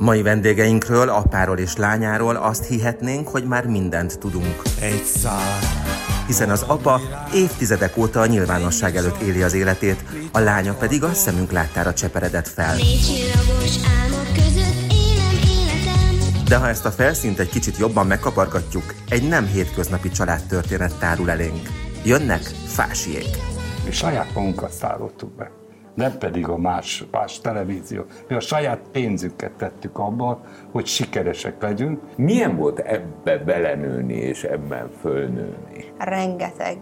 Mai vendégeinkről, apáról és lányáról azt hihetnénk, hogy már mindent tudunk. Egy szár. Hiszen az apa évtizedek óta a nyilvánosság előtt éli az életét, a lánya pedig a szemünk láttára cseperedett fel. De ha ezt a felszínt egy kicsit jobban megkapargatjuk, egy nem hétköznapi családtörténet tárul elénk. Jönnek fásiék. Mi saját magunkat szállottuk be nem pedig a más, más televízió. Mi a saját pénzünket tettük abba, hogy sikeresek legyünk. Milyen volt ebbe belenőni és ebben fölnőni? Rengeteg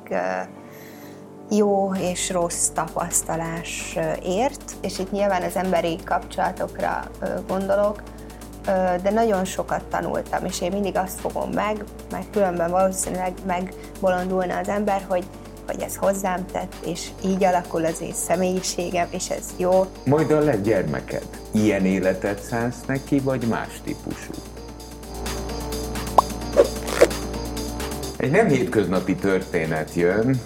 jó és rossz tapasztalás ért, és itt nyilván az emberi kapcsolatokra gondolok, de nagyon sokat tanultam, és én mindig azt fogom meg, mert különben valószínűleg megbolondulna az ember, hogy hogy ez hozzám tett, és így alakul az én személyiségem, és ez jó. Majd a lett gyermeked. Ilyen életet szánsz neki, vagy más típusú? Egy nem hétköznapi történet jön,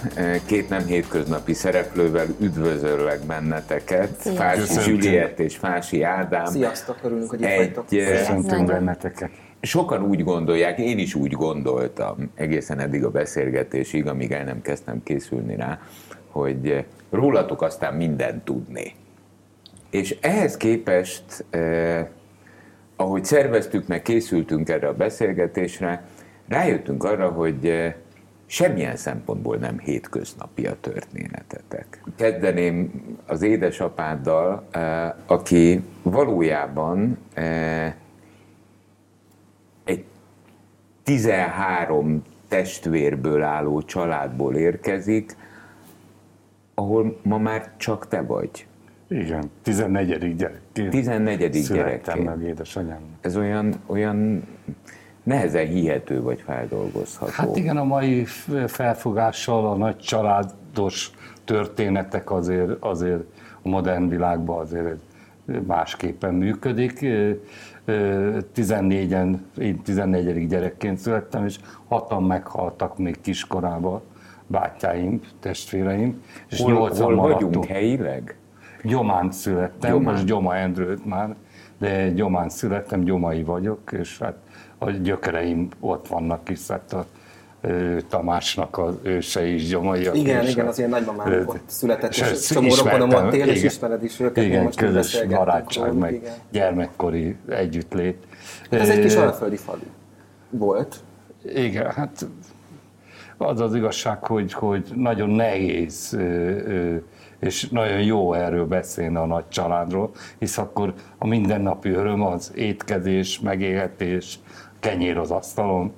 két nem hétköznapi szereplővel üdvözöllek benneteket. Sziasztok. Fási Juliett és Fási Ádám. Sziasztok, örülünk, hogy itt vagytok. Köszöntünk benneteket. Sokan úgy gondolják, én is úgy gondoltam egészen eddig a beszélgetésig, amíg el nem kezdtem készülni rá, hogy rólatok aztán mindent tudni. És ehhez képest, eh, ahogy szerveztük, meg készültünk erre a beszélgetésre, rájöttünk arra, hogy eh, semmilyen szempontból nem hétköznapi a történetetek. Kezdeném az édesapáddal, eh, aki valójában eh, 13 testvérből álló családból érkezik, ahol ma már csak te vagy. Igen, 14. gyerekként. 14. gyerekként. meg édesanyám. Ez olyan, olyan nehezen hihető vagy feldolgozható. Hát igen, a mai felfogással a nagy családos történetek azért, azért a modern világban azért másképpen működik. 14-en, én 14. gyerekként születtem, és hatan meghaltak még kiskorában, bátyáim, testvéreim, és hol, nyolcan hol vagyunk helyileg? Gyomán születtem, Gyomán. most Gyoma Endrőt már, de Gyomán születtem, Gyomai vagyok, és hát a gyökereim ott vannak is, hát a Tamásnak az őse is gyomai. Igen, igen, az ilyen nagymamám ott született, és, és csomó rokonom ott él, és ismered is őket. Igen, most közös barátság, meg igen. gyermekkori együttlét. Ez egy kis alföldi falu volt. Igen, hát az az igazság, hogy, hogy nagyon nehéz és nagyon jó erről beszélni a nagy családról, hisz akkor a mindennapi öröm az étkezés, megélhetés, kenyér az asztalon,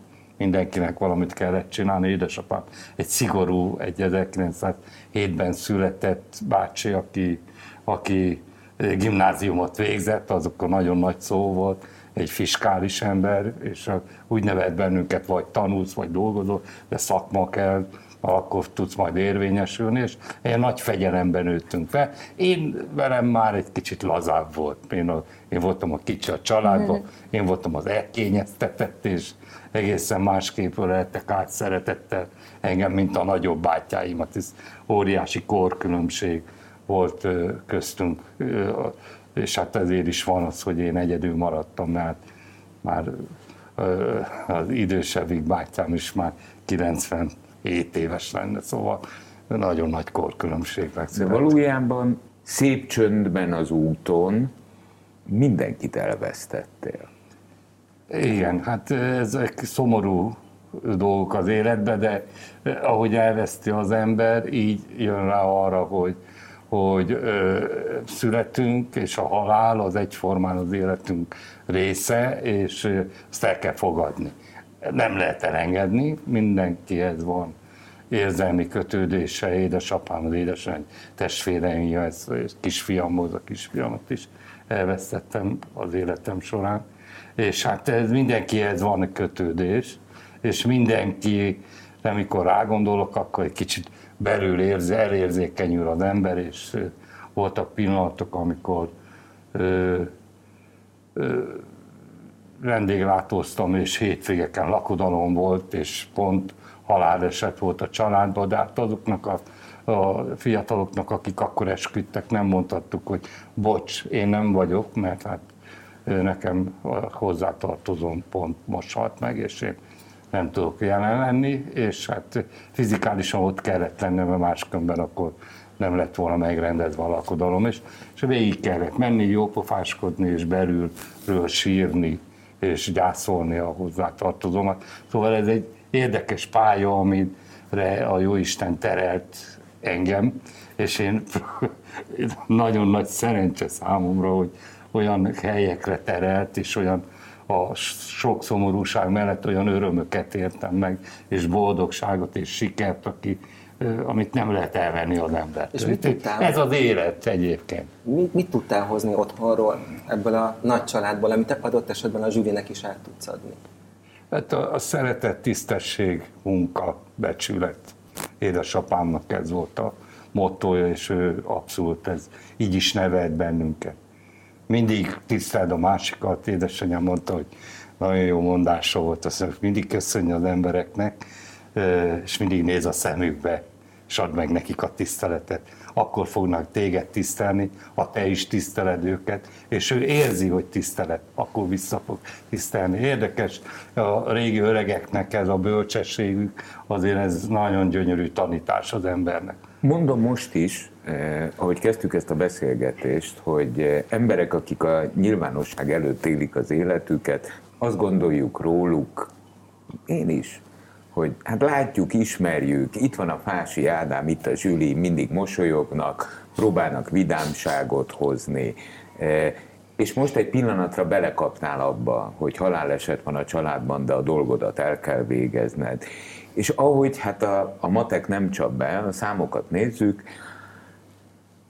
mindenkinek valamit kellett csinálni. Édesapám egy szigorú, egy 1907-ben született bácsi, aki, aki gimnáziumot végzett, azok nagyon nagy szó volt, egy fiskális ember, és úgy nevet bennünket, vagy tanulsz, vagy dolgozol, de szakma kell, akkor tudsz majd érvényesülni, és ilyen nagy fegyelemben nőttünk fel. Én velem már egy kicsit lazább volt. Én, a, én voltam a kicsi a családban, én voltam az elkényeztetett, és egészen másképp lehettek át szeretettel engem, mint a nagyobb bátyáimat. Ez óriási korkülönbség volt köztünk, és hát ezért is van az, hogy én egyedül maradtam, mert már az idősebbik bátyám is már 97 éves lenne, szóval nagyon nagy korkülönbség De valójában szép csöndben az úton mindenkit elvesztettél. Igen, hát ezek szomorú dolgok az életben, de ahogy elveszti az ember, így jön rá arra, hogy, hogy ö, születünk, és a halál az egyformán az életünk része, és ö, ezt el kell fogadni. Nem lehet elengedni, mindenkihez van érzelmi kötődése, édesapám, az édesanyám, testvéreim, ez kisfiamhoz, a kisfiamat is elvesztettem az életem során és hát ez mindenkihez van kötődés, és mindenki, amikor rágondolok, akkor egy kicsit belül érzi, elérzékenyül az ember, és voltak pillanatok, amikor ö, ö, vendéglátóztam, és hétvégeken lakodalom volt, és pont haláleset volt a családban, de hát azoknak a, a fiataloknak, akik akkor esküdtek, nem mondhattuk, hogy bocs, én nem vagyok, mert hát nekem hozzátartozom pont most halt meg, és én nem tudok jelen lenni, és hát fizikálisan ott kellett lennem, mert máskönben akkor nem lett volna megrendezve a lakodalom, és, és végig kellett menni, jópofáskodni, és belülről sírni, és gyászolni a hozzátartozómat. Szóval ez egy érdekes pálya, amire a Jóisten terelt engem, és én nagyon nagy szerencse számomra, hogy olyan helyekre terelt, és olyan a sok szomorúság mellett olyan örömöket értem meg, és boldogságot és sikert, aki, amit nem lehet elvenni az embertől. És mit tudtál, Ez az élet egyébként. Mit, mit tudtál hozni otthonról, ebből a nagy családból, amit adott esetben a zsűrinek is át tudsz adni? Hát a, a szeretet, tisztesség, munka, becsület. Édesapámnak ez volt a mottoja, és ő abszolút ez így is nevelt bennünket. Mindig tiszteld a másikat, édesanyám mondta, hogy nagyon jó mondása volt, azt mondja, mindig köszönje az embereknek, és mindig néz a szemükbe, és add meg nekik a tiszteletet. Akkor fognak téged tisztelni, ha te is tiszteled őket, és ő érzi, hogy tisztelet, akkor vissza fog tisztelni. Érdekes, a régi öregeknek ez a bölcsességük, azért ez nagyon gyönyörű tanítás az embernek. Mondom most is, eh, ahogy kezdtük ezt a beszélgetést, hogy eh, emberek, akik a nyilvánosság előtt élik az életüket, azt gondoljuk róluk, én is, hogy hát látjuk, ismerjük, itt van a Fási Ádám, itt a Zsüli, mindig mosolyognak, próbálnak vidámságot hozni, eh, és most egy pillanatra belekapnál abba, hogy haláleset van a családban, de a dolgodat el kell végezned. És ahogy hát a, a matek nem csap be, a számokat nézzük,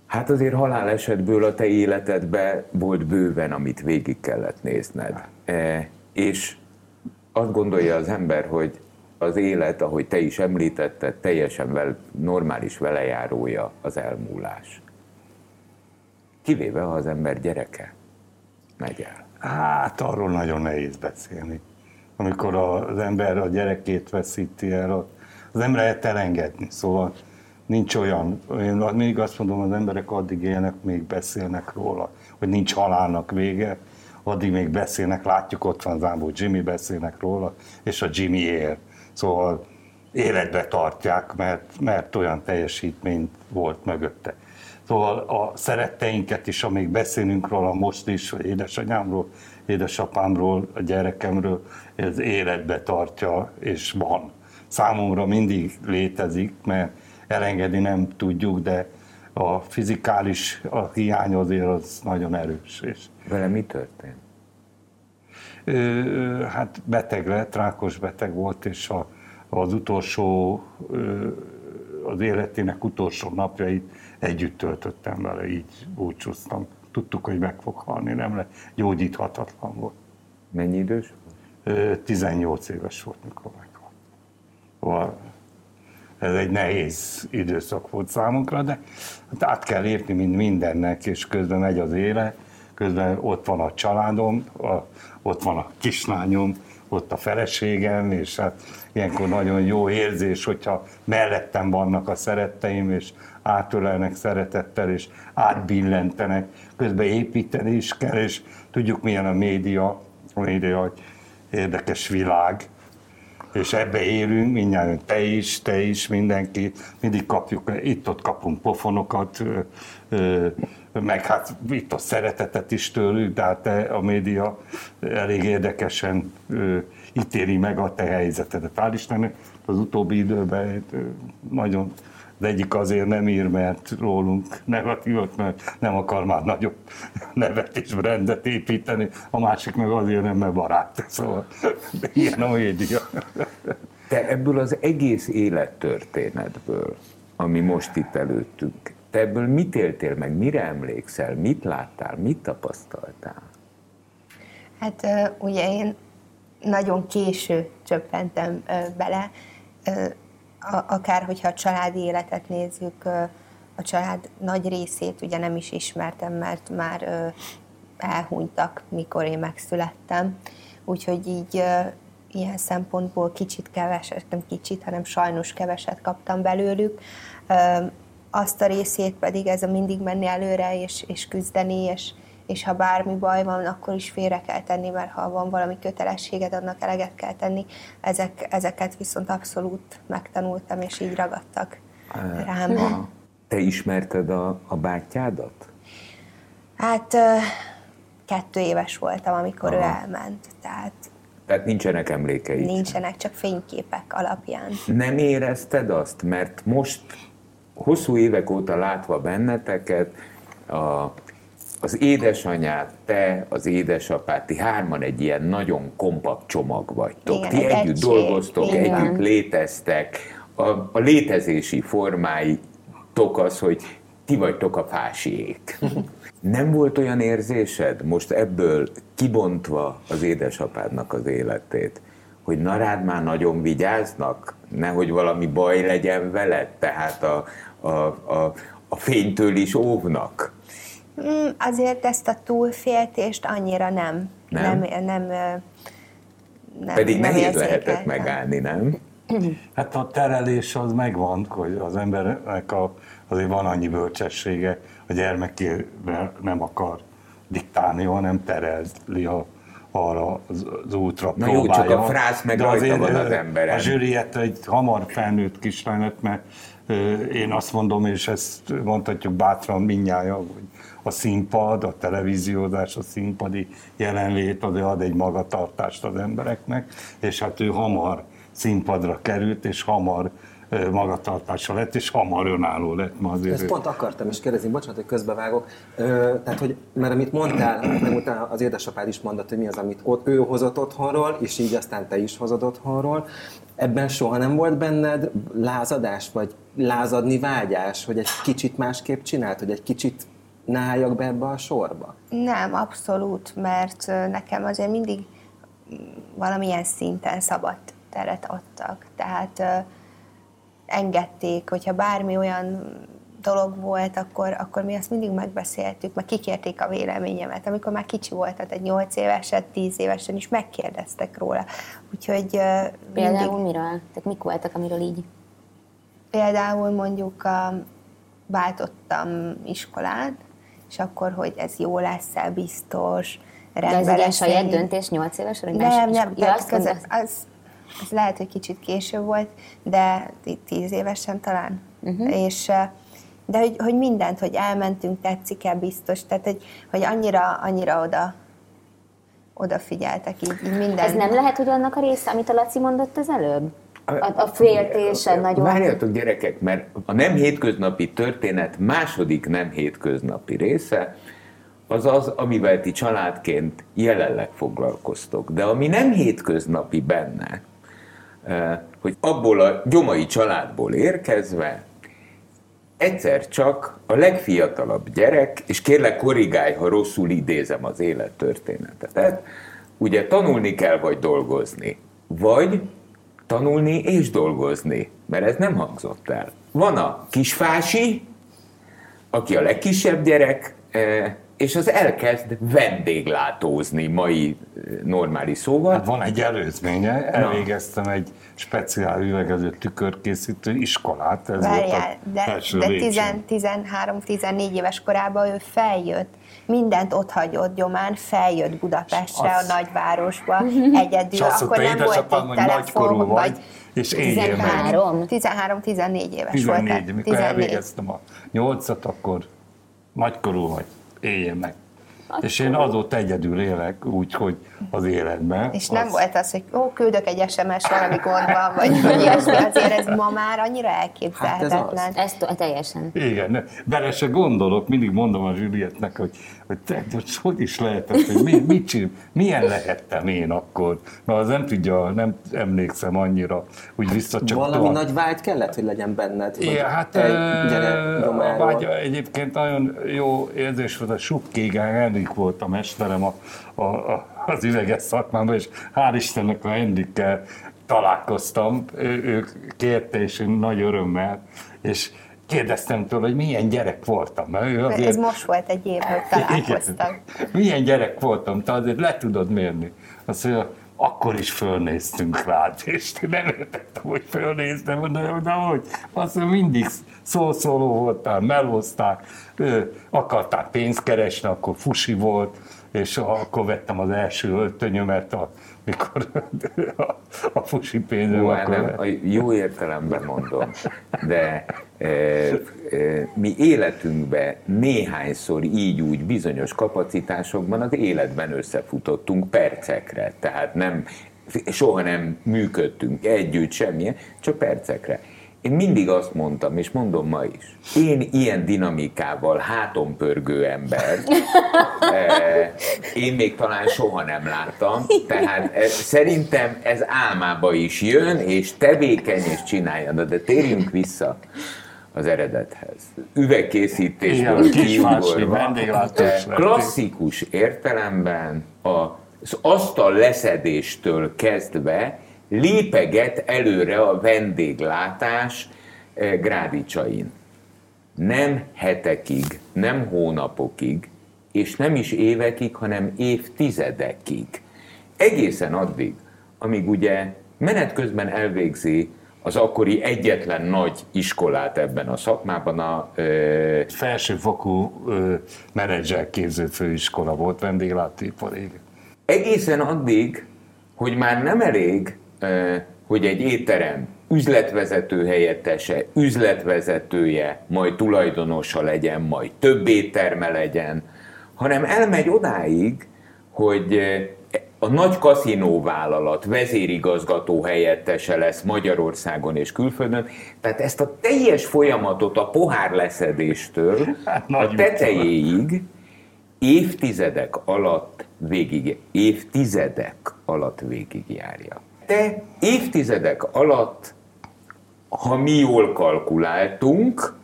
hát azért halálesetből a te életedbe volt bőven, amit végig kellett nézned. E, és azt gondolja az ember, hogy az élet, ahogy te is említetted, teljesen vel, normális velejárója az elmúlás. Kivéve, ha az ember gyereke megy el. Hát arról nagyon nehéz beszélni amikor az ember a gyerekét veszíti el, az ember lehet elengedni, szóval nincs olyan, én mindig azt mondom, az emberek addig élnek, még beszélnek róla, hogy nincs halálnak vége, addig még beszélnek, látjuk ott van Zámbó Jimmy, beszélnek róla, és a Jimmy él. Szóval életbe tartják, mert, mert olyan teljesítmény volt mögötte. Szóval a szeretteinket is, amíg beszélünk róla most is, vagy édesanyámról, édesapámról, a gyerekemről, ez életbe tartja, és van. Számomra mindig létezik, mert elengedni nem tudjuk, de a fizikális a hiány azért az nagyon erős. És Vele mi történt? Hát beteg lett, rákos beteg volt, és a, az utolsó, az életének utolsó napjait együtt töltöttem vele, így búcsúztam tudtuk, hogy meg fog halni, nem le, gyógyíthatatlan volt. Mennyi idős? 18 éves volt, mikor meghalt. Ez egy nehéz időszak volt számunkra, de hát át kell lépni mind mindennek, és közben megy az éle, közben ott van a családom, a, ott van a kislányom, ott a feleségem, és hát ilyenkor nagyon jó érzés, hogyha mellettem vannak a szeretteim, és átölelnek szeretettel, és átbillentenek, közben építeni is kell, és tudjuk milyen a média, a média, hogy érdekes világ, és ebbe élünk, mindjárt te is, te is, mindenki, mindig kapjuk, itt-ott kapunk pofonokat, meg hát itt a szeretetet is tőlük, de hát a média elég érdekesen ítéli meg a te helyzetedet. Hál' Istennek az utóbbi időben nagyon de egyik azért nem ír, mert rólunk negatívot, mert nem akar már nagyobb nevet és rendet építeni, a másik meg azért nem, mert barát. Szóval ilyen a média. Te ebből az egész élettörténetből, ami most itt előttünk, te ebből mit éltél meg, mire emlékszel, mit láttál, mit tapasztaltál? Hát ugye én nagyon késő csöppentem bele, akár hogyha a családi életet nézzük, a család nagy részét ugye nem is ismertem, mert már elhunytak, mikor én megszülettem. Úgyhogy így ilyen szempontból kicsit keveset, nem kicsit, hanem sajnos keveset kaptam belőlük. Azt a részét pedig ez a mindig menni előre és, és küzdeni, és, és ha bármi baj van, akkor is félre kell tenni, mert ha van valami kötelességed, annak eleget kell tenni. Ezek, ezeket viszont abszolút megtanultam, és így ragadtak rám. Te ismerted a, a bátyádat? Hát kettő éves voltam, amikor Aha. ő elment, tehát tehát nincsenek emlékeid? Nincsenek, csak fényképek alapján. Nem érezted azt, mert most hosszú évek óta látva benneteket, a, az édesanyát, te, az édesapát, ti hárman egy ilyen nagyon kompakt csomag vagytok. Igen, ti együtt egység. dolgoztok, Igen. együtt léteztek. A, a létezési formáitok az, hogy ti vagytok a fásiék. Nem volt olyan érzésed, most ebből kibontva az édesapádnak az életét, hogy na rád már nagyon vigyáznak, nehogy valami baj legyen veled, tehát a, a, a, a fénytől is óvnak? Mm, azért ezt a túlféltést annyira nem. Nem? Nem, nem, nem Pedig nem nehéz lehetett megállni, nem? Hát a terelés az megvan, hogy az embernek a, azért van annyi bölcsessége, a gyermekével nem akar diktálni, hanem tereli a, arra az, az útra Na próbálja. jó, csak a frász meg De azért van az emberen. A zsűriet egy hamar felnőtt kislányt, mert én azt mondom, és ezt mondhatjuk bátran minnyája, hogy a színpad, a televíziózás, a színpadi jelenlét az ad egy magatartást az embereknek, és hát ő hamar színpadra került, és hamar magatartása lett, és hamar önálló lett ma azért. Ezt pont akartam is kérdezni, bocsánat, hogy közbevágok. Tehát, hogy, mert amit mondtál, meg utána az édesapád is mondott, hogy mi az, amit ott ő hozott otthonról, és így aztán te is hozod otthonról. Ebben soha nem volt benned lázadás, vagy lázadni vágyás, hogy egy kicsit másképp csinált, hogy egy kicsit ne álljak be ebbe a sorba? Nem, abszolút, mert nekem azért mindig valamilyen szinten szabad teret adtak. Tehát engedték, hogyha bármi olyan dolog volt, akkor, akkor mi azt mindig megbeszéltük, meg kikérték a véleményemet. Amikor már kicsi volt, tehát egy 8 évesen, 10 évesen is megkérdeztek róla. Úgyhogy Például mindig... miről? Tehát mik voltak, amiről így? Például mondjuk um, váltottam iskolát, és akkor, hogy ez jó lesz-e, biztos, De ez egy saját döntés 8 évesen? Nem, nem, ja, között, az, ez lehet, hogy kicsit később volt, de tíz évesen talán. Uh-huh. És de hogy, hogy mindent, hogy elmentünk, tetszik-e biztos, tehát hogy, hogy annyira, annyira oda odafigyeltek így, így minden. Ez nem lehet, hogy annak a része, amit a Laci mondott az előbb? A, a féltése nagyon... Várjatok gyerekek, mert a nem hétköznapi történet második nem hétköznapi része, az az, amivel ti családként jelenleg foglalkoztok. De ami nem hétköznapi benne, Eh, hogy abból a gyomai családból érkezve egyszer csak a legfiatalabb gyerek, és kérlek korrigálj, ha rosszul idézem az élettörténetet, ugye tanulni kell, vagy dolgozni. Vagy tanulni és dolgozni, mert ez nem hangzott el. Van a kisfási, aki a legkisebb gyerek, eh, és az elkezd vendéglátózni mai eh, normális szóval. Hát van egy előzménye, elvégeztem egy speciál üvegező tükörkészítő iskolát. Ez Várjál, de, de 13-14 éves korában ő feljött, mindent ott hagyott gyomán, feljött Budapestre, azt, a nagyvárosba egyedül. Akkor nem volt egy telefon, vagy, és 13, 13-14 éves 14, volt. Mikor 14. elvégeztem a nyolcat, akkor nagykorú vagy éljen meg. Akkor... És én azóta egyedül élek, úgy, hogy az életben. És nem az... volt az, hogy ó, küldök egy SMS, valami gond van, vagy, ilyesmi, azért ez ma már annyira elképzelhetetlen. Hát ez, az. ez teljesen. Igen, bele se gondolok, mindig mondom a Julietnek, hogy, hogy te, hogy, hogy is lehetett, hogy mi, mit csinál, milyen lehettem én akkor, mert az nem tudja, nem emlékszem annyira, úgy vissza csak Valami nagy vágy kellett, hogy legyen benned, Igen, hát gyere a vágy egyébként nagyon jó érzés volt, a Subkégán Henrik volt a mesterem a, a, a, az üveges szakmában, és hál' Istennek a Henrikkel találkoztam, ő, ő kérte, és én nagy örömmel, és kérdeztem tőle, hogy milyen gyerek voltam. Mert ő azért... Ez most volt egy év, hogy találkoztam. milyen gyerek voltam, te azért le tudod mérni. Azt mondja, akkor is fölnéztünk rád, és nem értettem, hogy fölnéztem, de, de hogy, azt mondja, mindig szószóló voltál, melóztál, ő, akarták pénzt keresni, akkor fusi volt, és akkor vettem az első öltönyömet, a, mikor a, a fusi pénzem. Akkor nem, a jó értelemben mondom, de e, e, mi életünkben néhányszor így úgy bizonyos kapacitásokban az életben összefutottunk percekre, tehát nem soha nem működtünk együtt, semmilyen, csak percekre. Én mindig azt mondtam, és mondom ma is, én ilyen dinamikával hátompörgő ember, eh, én még talán soha nem láttam, tehát eh, szerintem ez álmába is jön, és tevékeny, és csinálja, de térjünk vissza az eredethez. Üvegkészítésből kiugorva, eh, klasszikus értelemben az asztal leszedéstől kezdve lépeget előre a vendéglátás eh, grádicsain. Nem hetekig, nem hónapokig, és nem is évekig, hanem évtizedekig. Egészen addig, amíg ugye menet közben elvégzi az akkori egyetlen nagy iskolát ebben a szakmában a... Ö... Felsőfokú ö, menedzserképző főiskola volt vendéglátóipar, Egészen addig, hogy már nem elég hogy egy étterem üzletvezető helyettese, üzletvezetője, majd tulajdonosa legyen, majd több étterme legyen, hanem elmegy odáig, hogy a nagy kaszinóvállalat vezérigazgató helyettese lesz Magyarországon és külföldön. Tehát ezt a teljes folyamatot a pohár leszedéstől hát, a tetejéig évtizedek alatt végig, évtizedek alatt végigjárja te évtizedek alatt, ha mi jól kalkuláltunk,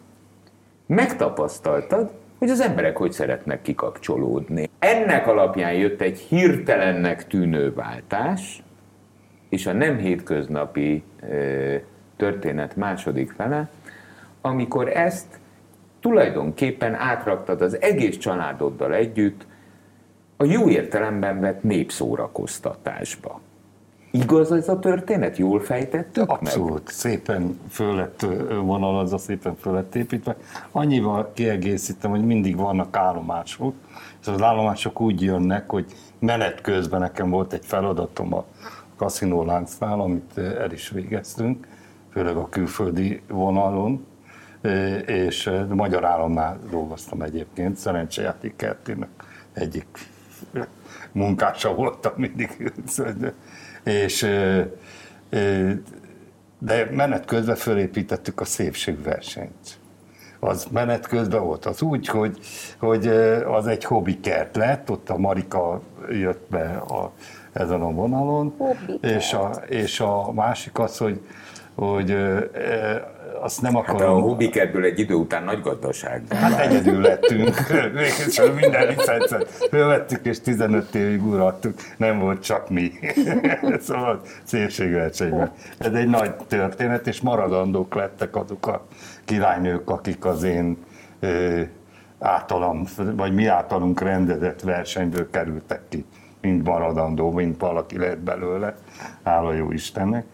megtapasztaltad, hogy az emberek hogy szeretnek kikapcsolódni. Ennek alapján jött egy hirtelennek tűnő váltás, és a nem hétköznapi történet második fele, amikor ezt tulajdonképpen átraktad az egész családoddal együtt a jó értelemben vett népszórakoztatásba. Igaz ez a történet? Jól fejtettük Abszolút. Meg? Szépen föl lett vonalazva, szépen föl lett építve. Annyival kiegészítem, hogy mindig vannak állomások, és az állomások úgy jönnek, hogy menet közben nekem volt egy feladatom a kaszinó láncnál, amit el is végeztünk, főleg a külföldi vonalon, és Magyar Államnál dolgoztam egyébként, szerencsejáték kertének egyik munkása voltam mindig és de menet közben fölépítettük a szépségversenyt. Az menet közben volt az úgy, hogy, hogy az egy hobbi kert lett, ott a Marika jött be a, ezen a vonalon, és a, és a másik az, hogy, hogy azt nem akarom... Hát a Hubikertből egy idő után nagy gazdaság. Hát egyedül lettünk, és minden licencet fölvettük, és 15 évig uraltuk, nem volt csak mi. szóval szépségversenyben. Ez egy nagy történet, és maradandók lettek azok a királynők, akik az én általam, vagy mi általunk rendezett versenyből kerültek ki, mint maradandó, mint valaki lett belőle, hála jó Istennek.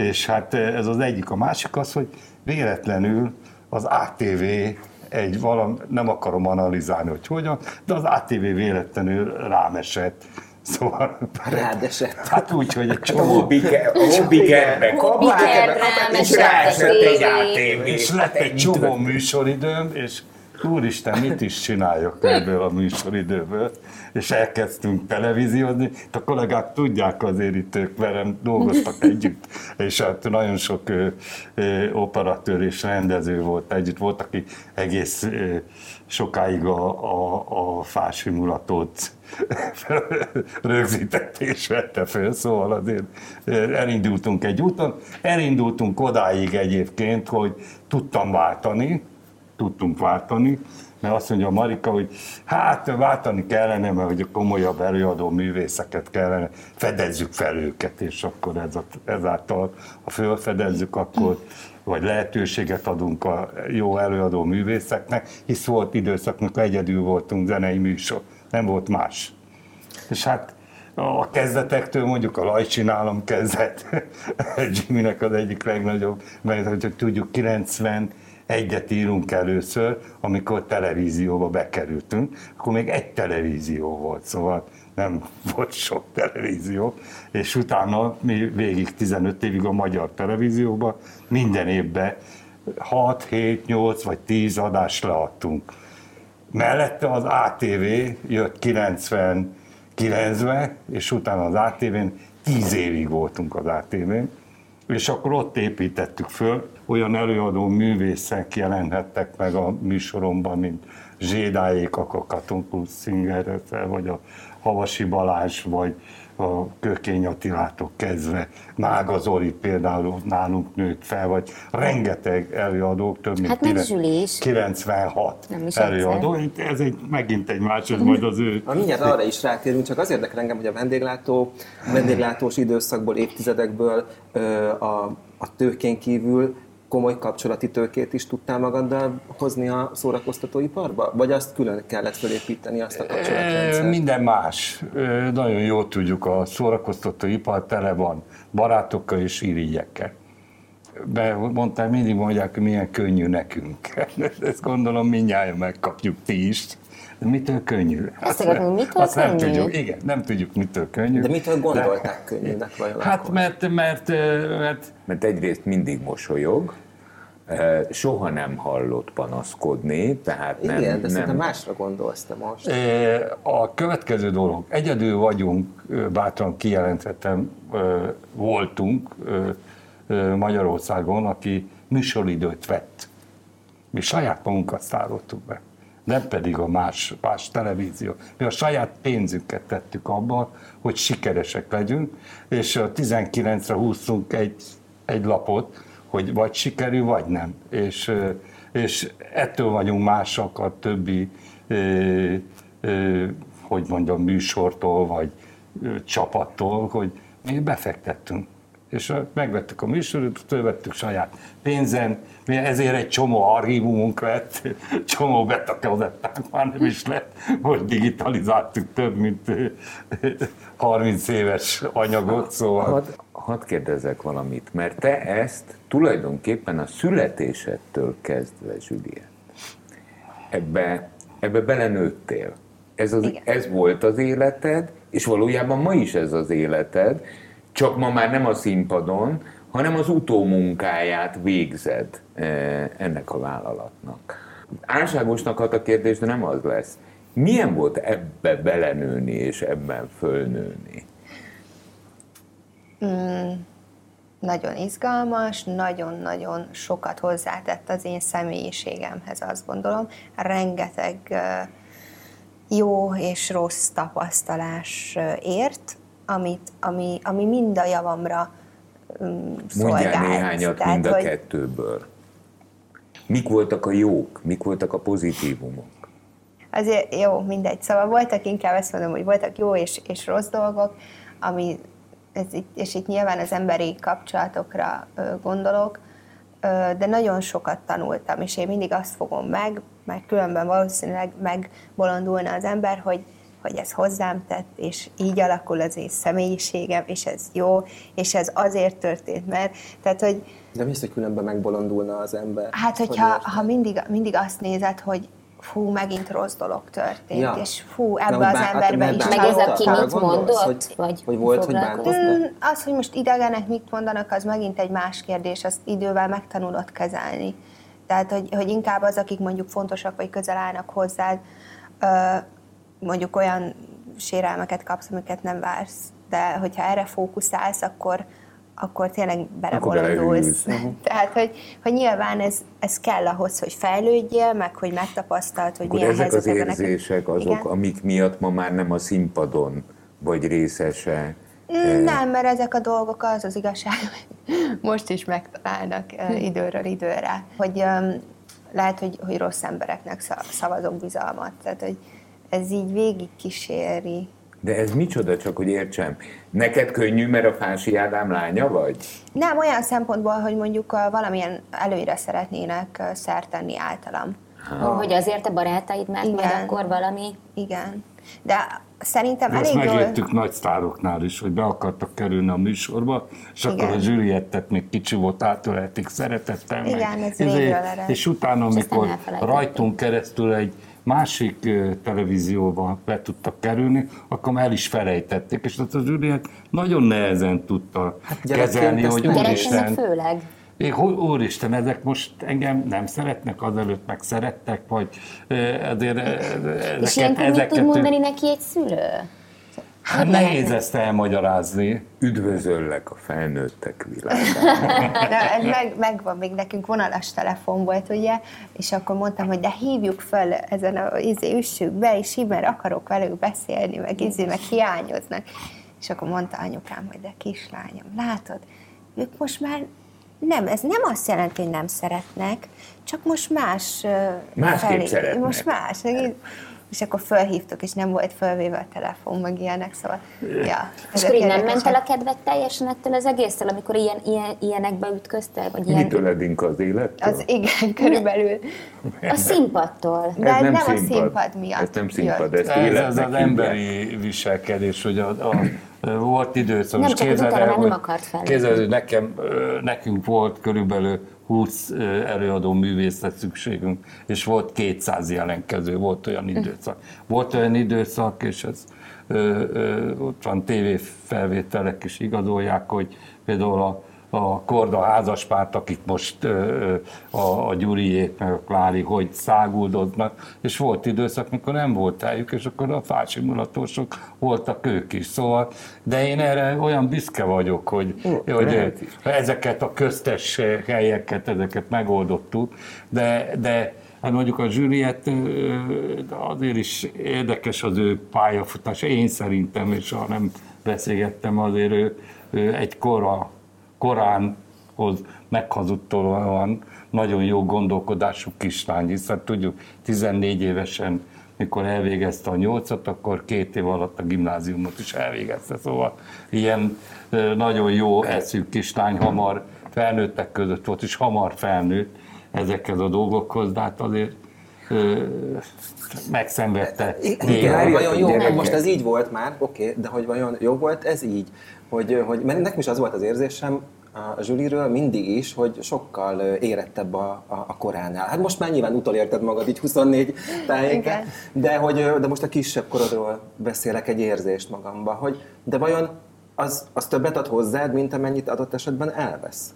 És hát ez az egyik. A másik az, hogy véletlenül az ATV egy valam, nem akarom analizálni, hogy hogyan, de az ATV véletlenül rám esett. Szóval... Rád esett. Hát úgy, hogy egy csomó... A hobbikerbe kapott, és ráesett egy ATV. És lett egy csomó műsoridőm, és úristen, mit is csináljak ebből a műsoridőből, és elkezdtünk televíziózni, a kollégák tudják azért itt ők velem dolgoztak együtt, és hát nagyon sok ö, ö, operatőr és rendező volt együtt, volt, aki egész ö, sokáig a, a, a fásimulatót rögzített és vette föl, szóval azért elindultunk egy úton, elindultunk odáig egyébként, hogy tudtam váltani, tudtunk váltani, mert azt mondja a Marika, hogy hát váltani kellene, mert hogy a komolyabb előadó művészeket kellene, fedezzük fel őket, és akkor ez a, ezáltal, ha fölfedezzük, akkor vagy lehetőséget adunk a jó előadó művészeknek, hisz volt időszak, amikor egyedül voltunk zenei műsor, nem volt más. És hát a kezdetektől mondjuk a Lajcsinálom kezdett, Jimmynek az egyik legnagyobb, mert hogy tudjuk 90 egyet írunk először, amikor televízióba bekerültünk, akkor még egy televízió volt, szóval nem volt sok televízió, és utána mi végig 15 évig a magyar televízióban minden évben 6, 7, 8 vagy 10 adást leadtunk. Mellette az ATV jött 99-ben, és utána az ATV-n 10 évig voltunk az ATV-n, és akkor ott építettük föl, olyan előadó művészek jelenhettek meg a műsoromban, mint Zsédáék, a Katon Singer, vagy a Havasi Balázs, vagy a Kökény Attilától kezdve, Mága Zoli például nálunk nőtt fel, vagy rengeteg előadók, több mint Hát meg Zsuli is. 96 Nem is előadó. Ez egy, megint egy más, ez majd az ő... A mindjárt arra is rátérünk, csak az érdekel engem, hogy a vendéglátó, vendéglátós időszakból, évtizedekből a, a tőkén kívül komoly kapcsolati tőkét is tudtál magaddal hozni a szórakoztatóiparba? Vagy azt külön kellett felépíteni, azt a kapcsolatrendszert? Minden más. Nagyon jól tudjuk, a szórakoztató ipar tele van barátokkal és irigyekkel. Be, mondtál, mindig mondják, hogy milyen könnyű nekünk. Ezt gondolom mindjárt megkapjuk ti is. Mitől könnyű? Ezt akartam, hogy mitől azt nem könnyű? tudjuk, igen, nem tudjuk, mitől könnyű. De mitől gondolták könnyűnek vajon Hát akkor? mert, mert, mert Mert egyrészt mindig mosolyog, soha nem hallott panaszkodni, tehát nem... Igen, de nem másra gondolsz te most. A következő dolog, egyedül vagyunk, bátran kijelenthetem, ö, voltunk Magyarországon, aki műsoridőt vett. Mi saját magunkat szároltuk be, nem pedig a más, más televízió. Mi a saját pénzünket tettük abba, hogy sikeresek legyünk, és a 19-re húztunk egy, egy lapot, hogy vagy sikerül, vagy nem. És, és ettől vagyunk másak a többi, ö, ö, hogy mondjam, műsortól, vagy ö, csapattól, hogy mi befektettünk. És megvettük a műsorot, fölvettük saját pénzen, ezért egy csomó archívumunk lett, csomó betakazettánk már nem is lett, most digitalizáltuk több, mint ö, 30 éves anyagot, szóval... Hadd had kérdezzek valamit, mert te ezt tulajdonképpen a születésedtől kezdve, Zsüliet, ebbe, ebbe belenőttél. Ez, az, Igen. ez volt az életed, és valójában ma is ez az életed, csak ma már nem a színpadon, hanem az utómunkáját végzed eh, ennek a vállalatnak. Álságosnak hat a kérdés, de nem az lesz. Milyen volt ebbe belenőni és ebben fölnőni? nagyon izgalmas, nagyon-nagyon sokat hozzátett az én személyiségemhez, azt gondolom. Rengeteg ö, jó és rossz tapasztalás ö, ért, amit, ami, ami mind a javamra um, Mondjál szolgált. néhányat mind a kettőből. Mik voltak a jók, mik voltak a pozitívumok? Azért jó, mindegy. Szóval voltak, inkább ezt mondom, hogy voltak jó és, és rossz dolgok, ami, ez itt, és itt nyilván az emberi kapcsolatokra gondolok, de nagyon sokat tanultam, és én mindig azt fogom meg, mert különben valószínűleg megbolondulna az ember, hogy, hogy ez hozzám tett, és így alakul az én személyiségem, és ez jó, és ez azért történt, mert, tehát, hogy De mi az, hogy különben megbolondulna az ember? Hát, Hogy hogyha érted? ha mindig, mindig azt nézed, hogy fú, megint rossz dolog történt, Ja. és fú, Na, ebbe hogy az bá- emberbe mert is Meg ez, aki mit mondott, hogy, vagy hogy volt, hogy foglalkozott? bántotta? Mm, Az, hogy most idegenek mit mondanak, az megint egy más kérdés, azt idővel megtanulod kezelni. Tehát, hogy, hogy inkább az, akik mondjuk fontosak, vagy közel állnak hozzád, mondjuk olyan sérelmeket kapsz, amiket nem vársz. De hogyha erre fókuszálsz, akkor, akkor tényleg belebolondulsz. Tehát, hogy, hogy nyilván ez, ez kell ahhoz, hogy fejlődjél, meg hogy megtapasztalt, hogy Akkor milyen ezek az helyzetekben neked- érzések azok, Igen. amik miatt ma már nem a színpadon vagy részese. Mm, Nem, mert ezek a dolgok az az igazság, hogy most is megtalálnak uh, időről időre. Hogy lehet, hogy, hogy rossz embereknek sza- szavazok bizalmat. Tehát, hogy ez így végig kíséri. De ez micsoda, csak hogy értsem. Neked könnyű, mert a Fási Ádám lánya vagy? Nem olyan szempontból, hogy mondjuk valamilyen előre szeretnének szert tenni általam. Ó, hogy azért a barátaid mert majd Igen. akkor valami... Igen. De szerintem De ezt elég jól... megértük nagy sztároknál is, hogy be akartak kerülni a műsorba, és Igen. akkor a zsűriettet még kicsi volt, átölelték szeretettel. meg Igen, ez izé, régről ered. És utána, amikor rajtunk keresztül egy másik televízióba be tudtak kerülni, akkor már el is felejtették, és azt a zsűriet nagyon nehezen tudta gyerekként kezelni, hogy úristen, főleg. én, úristen, ezek most engem nem szeretnek, azelőtt meg szerettek, vagy ezért ezeket, És ilyenkor mit tud mondani neki egy szülő? Hát nehéz ezt elmagyarázni. Üdvözöllek a felnőttek világában. Na, ez meg, megvan, még nekünk vonalas telefon volt, ugye, és akkor mondtam, hogy de hívjuk fel ezen a izé, üssük be, és így, mert akarok velük beszélni, meg izé, meg hiányoznak. És akkor mondta anyukám, hogy de kislányom, látod, ők most már nem, ez nem azt jelenti, hogy nem szeretnek, csak most más Másképp szeretnek. Most más. És akkor fölhívtuk, és nem volt fölvéve a telefon, meg ilyenek, szóval, ja. És akkor így nem ment el a kedved teljesen ettől az egésztől, amikor ilyen, ilyen, ilyenekbe ütköztél? Vagy ilyen, Mitől edünk az élettől? Az igen, körülbelül. a színpadtól. De ez nem a színpad miatt Ez nem színpad, Ez, ez az hívják. emberi viselkedés, hogy a, a, volt időszak, Nem, és az képzeld el, nem hogy- akart fellépni. képzeld, hogy nekem, nekünk volt körülbelül 20 ö, előadó művészet szükségünk, és volt 200 jelentkező, volt olyan időszak. Volt olyan időszak, és ez ö, ö, ott van tévéfelvételek is igazolják, hogy például a a Korda házaspárt, akik most a, a Gyuriék meg a Klári, hogy száguldoznak, és volt időszak, mikor nem volt helyük, és akkor a fásimulatósok voltak ők is. Szóval, de én erre olyan büszke vagyok, hogy, hogy lehet is. ezeket a köztes helyeket, ezeket megoldottuk, de, de Hát mondjuk a ö, azért is érdekes az ő pályafutása, én szerintem, és ha nem beszélgettem, azért ő, ő egy kora, koránhoz meghazudtolóan nagyon jó gondolkodású kislány, hiszen tudjuk, 14 évesen, mikor elvégezte a nyolcat, akkor két év alatt a gimnáziumot is elvégezte, szóval ilyen nagyon jó eszű kislány, hamar felnőttek között volt, és hamar felnőtt ezekhez a dolgokhoz, de hát azért megszenvedte. Igen, hát vajon jó, most ez így volt már, oké, de hogy vajon jó volt ez így? Hogy, hogy mert nekem is az volt az érzésem a Zsuliről mindig is, hogy sokkal érettebb a, a, a koránál. Hát most már nyilván utolérted magad így 24 tájéken, de, hogy, de most a kisebb korodról beszélek egy érzést magamba, hogy de vajon az, az többet ad hozzád, mint amennyit adott esetben elvesz?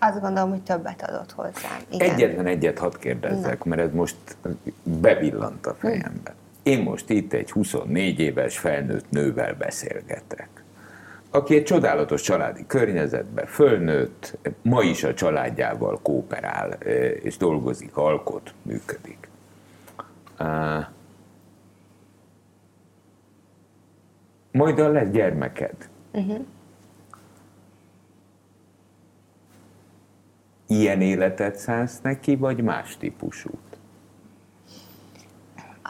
Azt gondolom, hogy többet adott hozzám. Igen. Egyetlen egyet hadd kérdezzek, mert ez most bevillant a fejembe. Én most itt egy 24 éves felnőtt nővel beszélgetek, aki egy csodálatos családi környezetben fölnőtt, ma is a családjával kooperál, és dolgozik, alkot, működik. Majd a lesz gyermeked. Ilyen életet szánsz neki, vagy más típusút?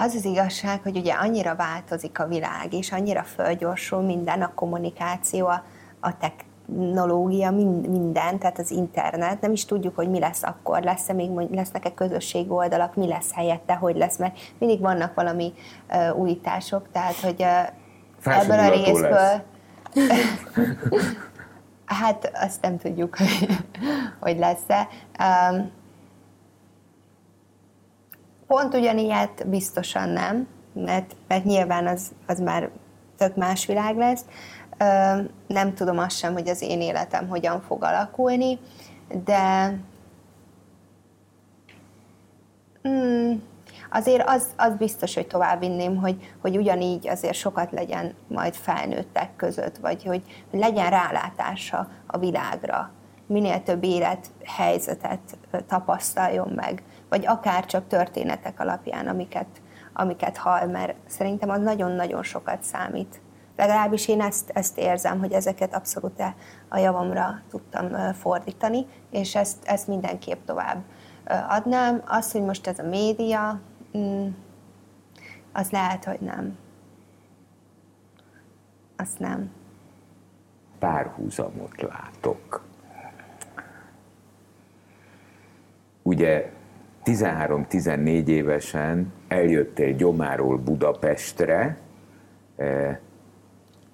Az az igazság, hogy ugye annyira változik a világ, és annyira fölgyorsul minden, a kommunikáció, a, a technológia, mind, minden, tehát az internet, nem is tudjuk, hogy mi lesz akkor, lesz-e még, lesznek-e közösségi oldalak, mi lesz helyette, hogy lesz, mert mindig vannak valami uh, újítások, tehát hogy uh, ebből a részből. Hát azt nem tudjuk, hogy, hogy lesz-e. Um, pont ugyanilyet biztosan nem, mert, mert nyilván az, az már tök más világ lesz. Nem tudom azt sem, hogy az én életem hogyan fog alakulni, de Mm, azért az, az biztos, hogy tovább vinném, hogy, hogy ugyanígy azért sokat legyen majd felnőttek között, vagy hogy legyen rálátása a világra. Minél több élethelyzetet tapasztaljon meg, vagy akár csak történetek alapján, amiket, amiket hall, mert szerintem az nagyon-nagyon sokat számít. Legalábbis én ezt, ezt érzem, hogy ezeket abszolút a javamra tudtam fordítani, és ezt, ezt mindenképp tovább adnám. Az, hogy most ez a média, mm, az lehet, hogy nem. Azt nem. párhuzamot látok. Ugye 13-14 évesen eljöttél Gyomáról Budapestre, eh,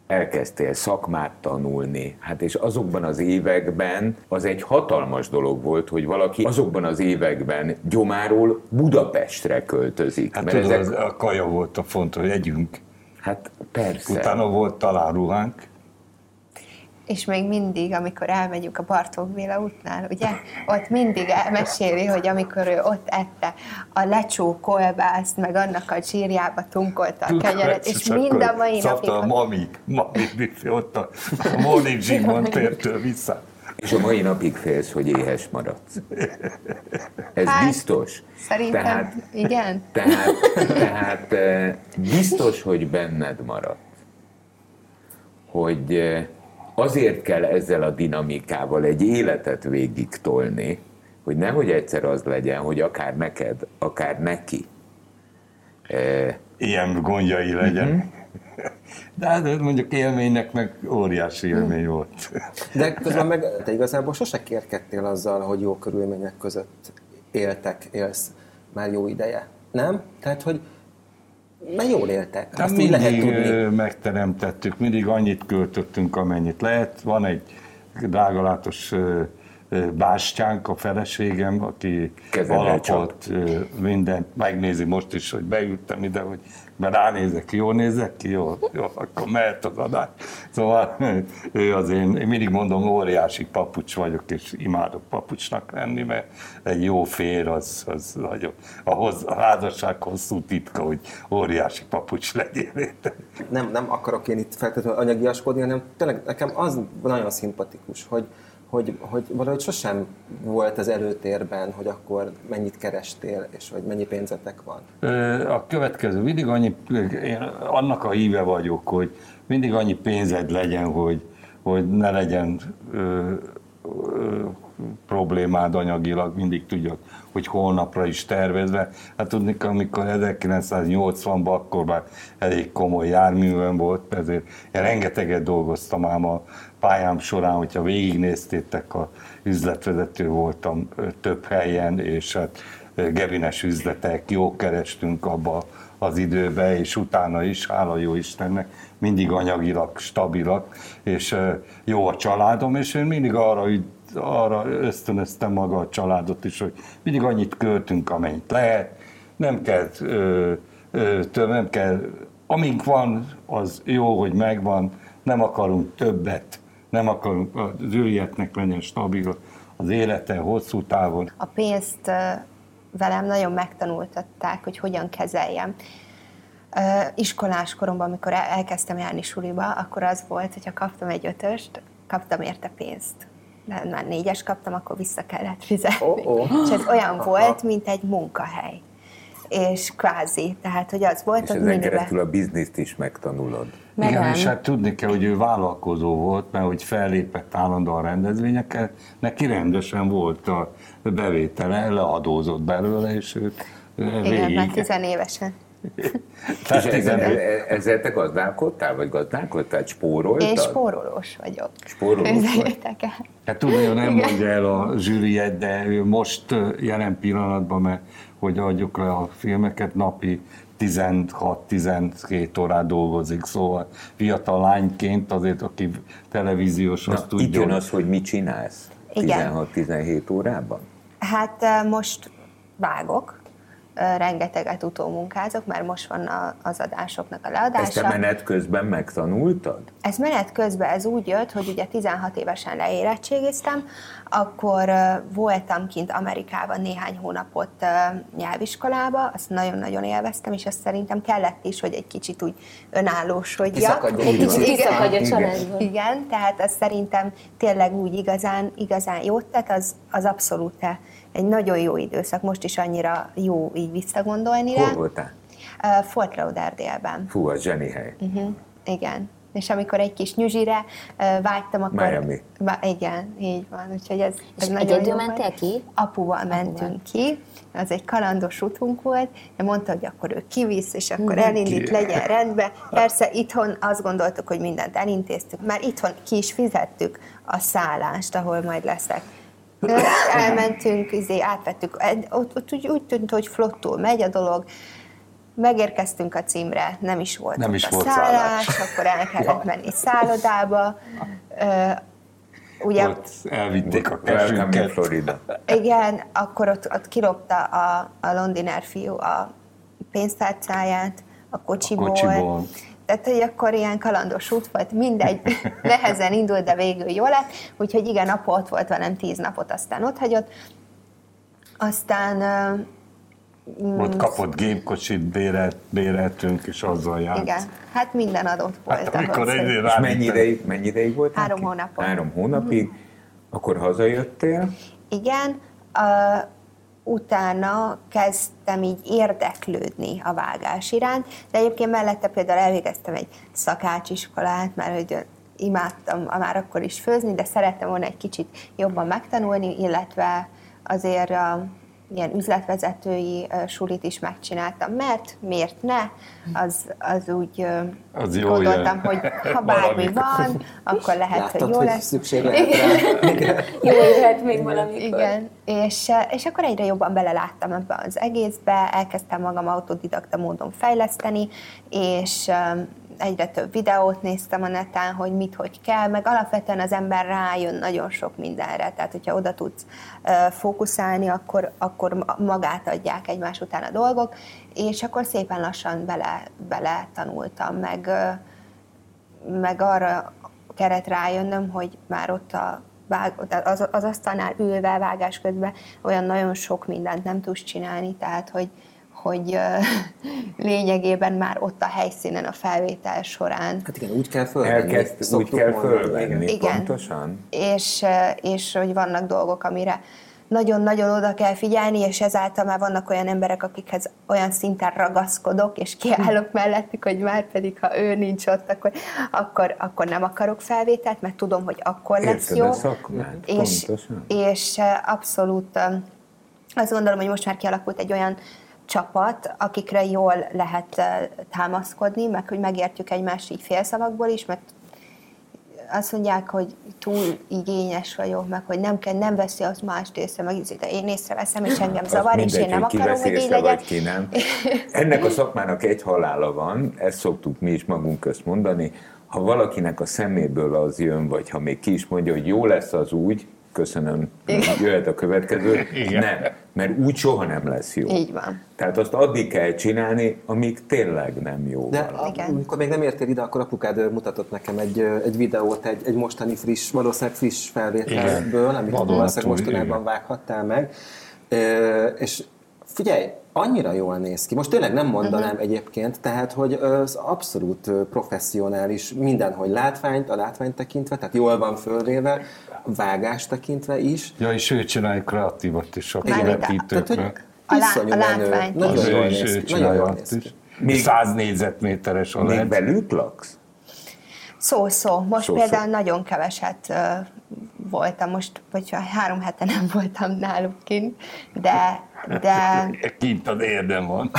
elkezdtél szakmát tanulni. Hát és azokban az években az egy hatalmas dolog volt, hogy valaki azokban az években Gyomáról Budapestre költözik. Hát tudod, ezek... a kaja volt a fontos, hogy együnk. Hát persze. Utána volt talán ruhánk. És még mindig, amikor elmegyünk a Bartók Béla útnál, ugye, ott mindig elmeséli, hogy amikor ő ott ette a lecsó kolbászt, meg annak a zsírjába tunkolta a kenyeret, és mind a mai napig... a mami, mami ott a, a Morning Zsigmond tértől vissza. És a mai napig félsz, hogy éhes maradsz. Ez hát, biztos. Szerintem, tehát, igen. Tehát, tehát eh, biztos, hogy benned marad. Hogy eh, azért kell ezzel a dinamikával egy életet végig tolni, hogy nehogy egyszer az legyen, hogy akár neked, akár neki. E... Ilyen gondjai legyen. Uh-huh. De hát mondjuk élménynek meg óriási élmény volt. De közben meg te igazából sose kérkedtél azzal, hogy jó körülmények között éltek, élsz már jó ideje. Nem? Tehát, hogy mert jól éltek. Hát mindig lehet tudni. megteremtettük, mindig annyit költöttünk, amennyit lehet. Van egy drágalátos bástyánk, a feleségem, aki alapot mindent, megnézi most is, hogy beültem ide, hogy mert ránézek jól nézek ki, jó, jó, akkor mehet az adás. Szóval ő az én, én mindig mondom, óriási papucs vagyok, és imádok papucsnak lenni, mert egy jó fér az, az nagyon, ahhoz, a házasság hosszú titka, hogy óriási papucs legyél. Nem, nem akarok én itt feltétlenül anyagiaskodni, hanem tényleg nekem az nagyon szimpatikus, hogy, hogy, hogy valahogy sosem volt az előtérben, hogy akkor mennyit kerestél, és hogy mennyi pénzetek van? A következő, mindig annyi, én annak a híve vagyok, hogy mindig annyi pénzed legyen, hogy, hogy ne legyen problémád anyagilag, mindig tudjak, hogy holnapra is tervezve. Hát tudni, amikor 1980-ban akkor már elég komoly járművem volt, ezért én rengeteget dolgoztam ám a pályám során, hogyha végignéztétek, a üzletvezető voltam több helyen, és hát gevines üzletek, jó kerestünk abba az időbe, és utána is, hála jó Istennek, mindig anyagilag stabilak, és jó a családom, és én mindig arra, arra ösztönöztem maga a családot is, hogy mindig annyit költünk, amennyit lehet, nem kell, ö, ö, nem kell, amink van, az jó, hogy megvan, nem akarunk többet, nem akarunk, az őrietnek legyen stabil az élete hosszú távon. A pénzt velem nagyon megtanultatták, hogy hogyan kezeljem. Iskolás koromban, amikor elkezdtem járni suliba, akkor az volt, hogyha kaptam egy ötöst, kaptam érte pénzt. De már négyes kaptam, akkor vissza kellett fizetni. Oh, oh. És ez olyan volt, mint egy munkahely. És kvázi, tehát hogy az volt, és hogy ezen keresztül a bizniszt is megtanulod. Meg Igen, és hát tudni kell, hogy ő vállalkozó volt, mert hogy fellépett állandóan rendezvényekkel, neki rendesen volt a bevétele, leadózott belőle, és ő végig... Igen, már tizenévesen. Tehát ezzel, ezzel te gazdálkodtál, vagy gazdálkodtál, spóroltad? Én spórolós vagyok. Spórolós vagy. Hát tudja, nem Igen. mondja el a zsűriet, de ő most jelen pillanatban, mert hogy adjuk le a filmeket, napi 16-12 órát dolgozik, szóval fiatal lányként azért, aki televíziós, azt tudja. Itt jön az, hogy mit csinálsz 16-17 órában? Hát most vágok, rengeteget utómunkázok, mert most van az adásoknak a leadása. Ezt te menet közben megtanultad? Ez menet közben, ez úgy jött, hogy ugye 16 évesen leérettségiztem, akkor voltam kint Amerikában néhány hónapot nyelviskolába, azt nagyon-nagyon élveztem, és azt szerintem kellett is, hogy egy kicsit úgy önállósodjak. Egy kicsit kiszakadj a családból. Igen, tehát az szerintem tényleg úgy igazán, igazán jót tett, az, az abszolút egy nagyon jó időszak, most is annyira jó így visszagondolni rá. Hol voltál? Uh, Fort Lauderdale-ben. Fú, az zseni hely. Uh-huh. Igen. És amikor egy kis nyuzsire uh, vágytam, akkor... Miami. Ba, igen, így van. Úgyhogy ez, ez És nagyon jó mentél ki? Apuval, Apuval mentünk ki. Az egy kalandos utunk volt, de mondta, hogy akkor ő kivisz, és akkor elindít, legyen rendben. Persze itthon azt gondoltuk, hogy mindent elintéztük, már itthon ki is fizettük a szállást, ahol majd leszek elmentünk, izé, átvettük, ott, ott úgy, úgy tűnt, hogy flottul megy a dolog, megérkeztünk a címre, nem is volt Nem is a volt szállás, szállás. akkor el kellett menni szállodába. Ugye, Ott elvitték a kesünket. Florida. igen, akkor ott, ott kilopta a, a londiner fiú a pénztárcáját a kocsiból. A kocsiból. Tehát, hogy akkor ilyen kalandos út volt, mindegy, nehezen indult, de végül jó lett. Úgyhogy igen, apa ott volt velem tíz napot, aztán ott hagyott. Aztán ö, Ott kapott gépkocsit, bérelt, béreltünk, és azzal járt. igen, hát minden adott volt. Hát amikor ahhoz, És mennyi ideig, mennyi ideig volt? Három hónapon. Három hónapig. Akkor hazajöttél. Igen, uh, utána kezdtem így érdeklődni a vágás iránt, de egyébként mellette például elvégeztem egy szakácsiskolát, mert hogy imádtam már akkor is főzni, de szerettem volna egy kicsit jobban megtanulni, illetve azért uh, ilyen üzletvezetői uh, sulit is megcsináltam, mert miért ne? Az, az úgy uh, Az jó gondoltam, jön. hogy ha bármi van, akkor lehet, Láttad, hogy jó hogy lesz. szükség lehet rá. Igen. Jó jöhet még valamikor. Igen, és, és akkor egyre jobban beleláttam ebbe az egészbe, elkezdtem magam autodidakta módon fejleszteni, és egyre több videót néztem a neten, hogy mit, hogy kell, meg alapvetően az ember rájön nagyon sok mindenre, tehát hogyha oda tudsz fókuszálni, akkor, akkor ma- magát adják egymás után a dolgok, és akkor szépen lassan bele, bele tanultam, meg meg arra kellett rájönnöm, hogy már ott a az, az asztalnál ülve vágás közben olyan nagyon sok mindent nem tudsz csinálni, tehát hogy, hogy lényegében már ott a helyszínen a felvétel során Hát igen, úgy kell fölvenni. Elkezd, úgy kell fölvenni, Igen. pontosan. és, és hogy vannak dolgok, amire nagyon-nagyon oda kell figyelni, és ezáltal már vannak olyan emberek, akikhez olyan szinten ragaszkodok, és kiállok mellettük, hogy már pedig, ha ő nincs ott, akkor, akkor, akkor nem akarok felvételt, mert tudom, hogy akkor lesz Érted jó. a szakmát, és, pontosan. és abszolút azt gondolom, hogy most már kialakult egy olyan csapat, akikre jól lehet eh, támaszkodni, meg hogy megértjük egymást így félszavakból is, mert azt mondják, hogy túl igényes vagyok, meg hogy nem kell, nem veszi az mást észre, meg így, de én észreveszem, és engem zavar, és én nem akarom, hogy így legyen. ki nem. Ennek a szakmának egy halála van, ezt szoktuk mi is magunk közt mondani, ha valakinek a szeméből az jön, vagy ha még ki is mondja, hogy jó lesz az úgy, köszönöm, jöhet a következő, Igen. nem, mert úgy soha nem lesz jó. Így van. Tehát azt addig kell csinálni, amíg tényleg nem jó De valami. Igen. amikor még nem értél ide, akkor apukád mutatott nekem egy, egy videót, egy, egy mostani friss, valószínűleg friss felvételből, amit valószínűleg mostanában igen. vághattál meg. Ö, és figyelj, annyira jól néz ki. Most tényleg nem mondanám Mhm. egyébként, tehát, hogy az abszolút professzionális mindenhogy látványt, a látványt tekintve, tehát jól van fölvéve, vágás tekintve is. Ja, és ő csinálja kreatívat is a Mármint a- lá- a látványt Nagyon jól néz ki. Nagyon csinálja jól azt néz is. ki. Még- 100 négyzetméteres a Még velük laksz? Szó-szó. Most Szó-szó. például nagyon keveset voltam, most, vagy három hete nem voltam náluk kint, de, de Kint az érdem van.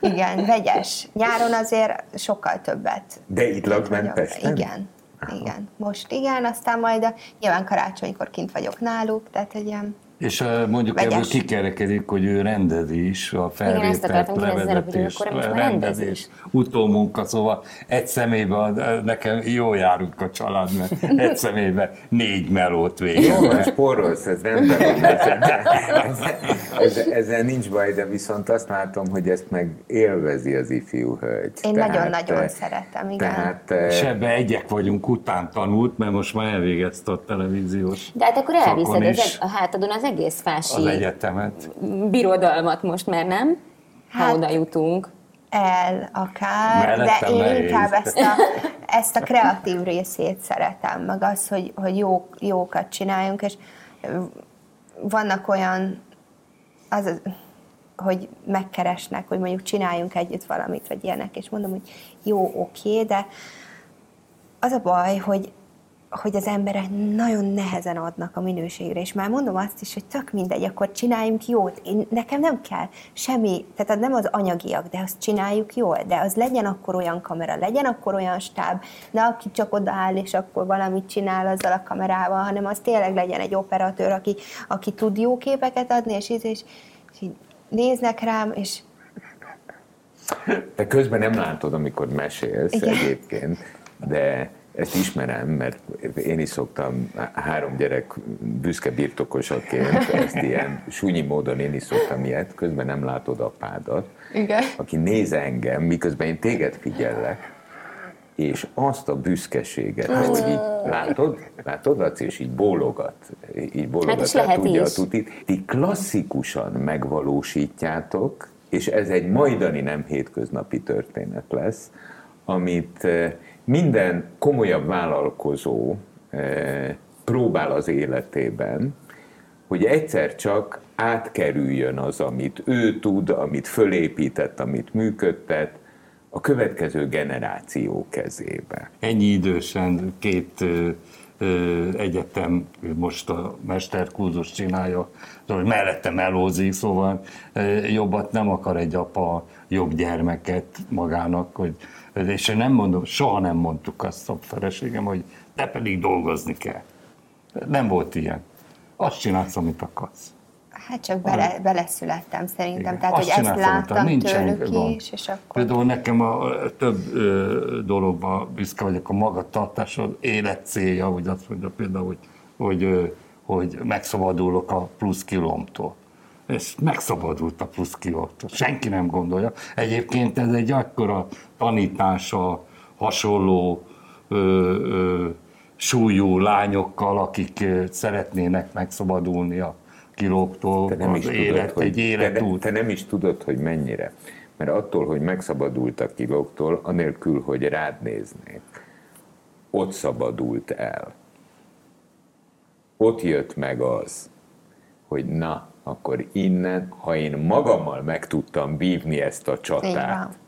igen, vegyes. Nyáron azért sokkal többet. De itt. Pesten? Igen. Igen, most igen, aztán majd a, nyilván karácsonykor kint vagyok náluk, tehát egy ilyen És mondjuk Vegyes. ebből kikerekedik, hogy ő rendezi is a felvételt, levezetés, rendezés, utómunka, szóval egy személyben nekem jó járunk a család, mert egy személyben négy melót Jó, végez. van, spórolsz, ez rendben. Ezzel, ezzel, nincs baj, de viszont azt látom, hogy ezt meg élvezi az ifjú hölgy. Én nagyon-nagyon eh, szeretem, igen. Tehát eh, És ebbe egyek vagyunk, után tanult, mert most már elvégezte a televíziós De hát akkor elviszed az, a hátadon az egész az fási egyetemet. birodalmat most, mert nem? Ha Hát- oda jutunk. el akár, Mellettem de én nehéz. inkább ezt a, ezt a kreatív részét szeretem, meg az, hogy, hogy jó, jókat csináljunk, és vannak olyan, az, az- hogy megkeresnek, hogy mondjuk csináljunk együtt valamit, vagy ilyenek, és mondom, hogy jó, oké, de az a baj, hogy hogy az emberek nagyon nehezen adnak a minőségre, és már mondom azt is, hogy tök mindegy, akkor csináljunk jót. Én, nekem nem kell semmi, tehát nem az anyagiak, de azt csináljuk jól, de az legyen akkor olyan kamera, legyen akkor olyan stáb, de aki csak odaáll, és akkor valamit csinál azzal a kamerával, hanem az tényleg legyen egy operatőr, aki, aki tud jó képeket adni, és, és, és, és így néznek rám, és te közben nem látod, amikor mesélsz Igen. egyébként, de ezt ismerem, mert én is szoktam három gyerek büszke birtokosaként, ezt ilyen súnyi módon én is szoktam ilyet, közben nem látod apádat, Igen. aki néz engem, miközben én téged figyellek, és azt a büszkeséget, mm. hogy így látod, látod, Laci, és így bólogat, így bólogat, hát tudja is. a tutit. Ti klasszikusan megvalósítjátok, és ez egy majdani nem hétköznapi történet lesz, amit eh, minden komolyabb vállalkozó eh, próbál az életében, hogy egyszer csak átkerüljön az, amit ő tud, amit fölépített, amit működtet, a következő generáció kezébe. Ennyi idősen két egyetem most a mesterkurzus csinálja, hogy mellettem elózik, szóval jobbat nem akar egy apa jobb gyermeket magának, hogy, és én nem mondom, soha nem mondtuk azt a feleségem, hogy te pedig dolgozni kell. Nem volt ilyen. Azt csinálsz, amit akarsz. Hát csak bele, beleszülettem szerintem, Igen. tehát Azt hogy ezt láttam Nincsen tőlük van. is, és akkor... Például nekem a több ö, dologban büszke vagyok a magatartásod, élet célja, hogy azt mondja például, hogy, hogy, ö, hogy megszabadulok a plusz kilómtól. És megszabadult a plusz kilótól. Senki nem gondolja. Egyébként ez egy akkora tanítása hasonló ö, ö, súlyú lányokkal, akik szeretnének megszabadulni a kilóktól te nem is az élet, tudod, hogy, egy életút. Te, te nem is tudod, hogy mennyire. Mert attól, hogy megszabadult a kilóktól, anélkül, hogy rád néznék, ott szabadult el. Ott jött meg az, hogy na, akkor innen, ha én magammal meg tudtam vívni ezt a csatát,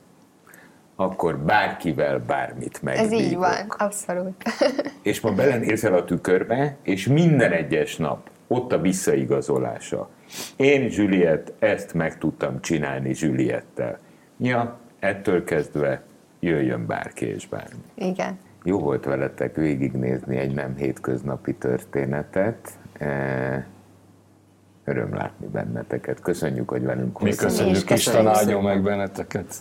akkor bárkivel bármit megbívok. Ez így van, abszolút. és ma belenézel a tükörbe, és minden egyes nap ott a visszaigazolása. Én, Juliet, ezt meg tudtam csinálni Juliettel. Ja, ettől kezdve jöjjön bárki és bármi. Igen. Jó volt veletek végignézni egy nem hétköznapi történetet. E, öröm látni benneteket. Köszönjük, hogy velünk voltatok. Mi köszönjük, Isten áldjon meg benneteket.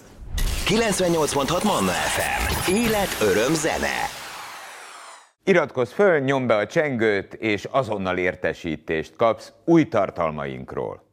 98.6 Manna FM. Élet, öröm, zene. Iratkozz föl, nyomd be a csengőt, és azonnal értesítést kapsz új tartalmainkról.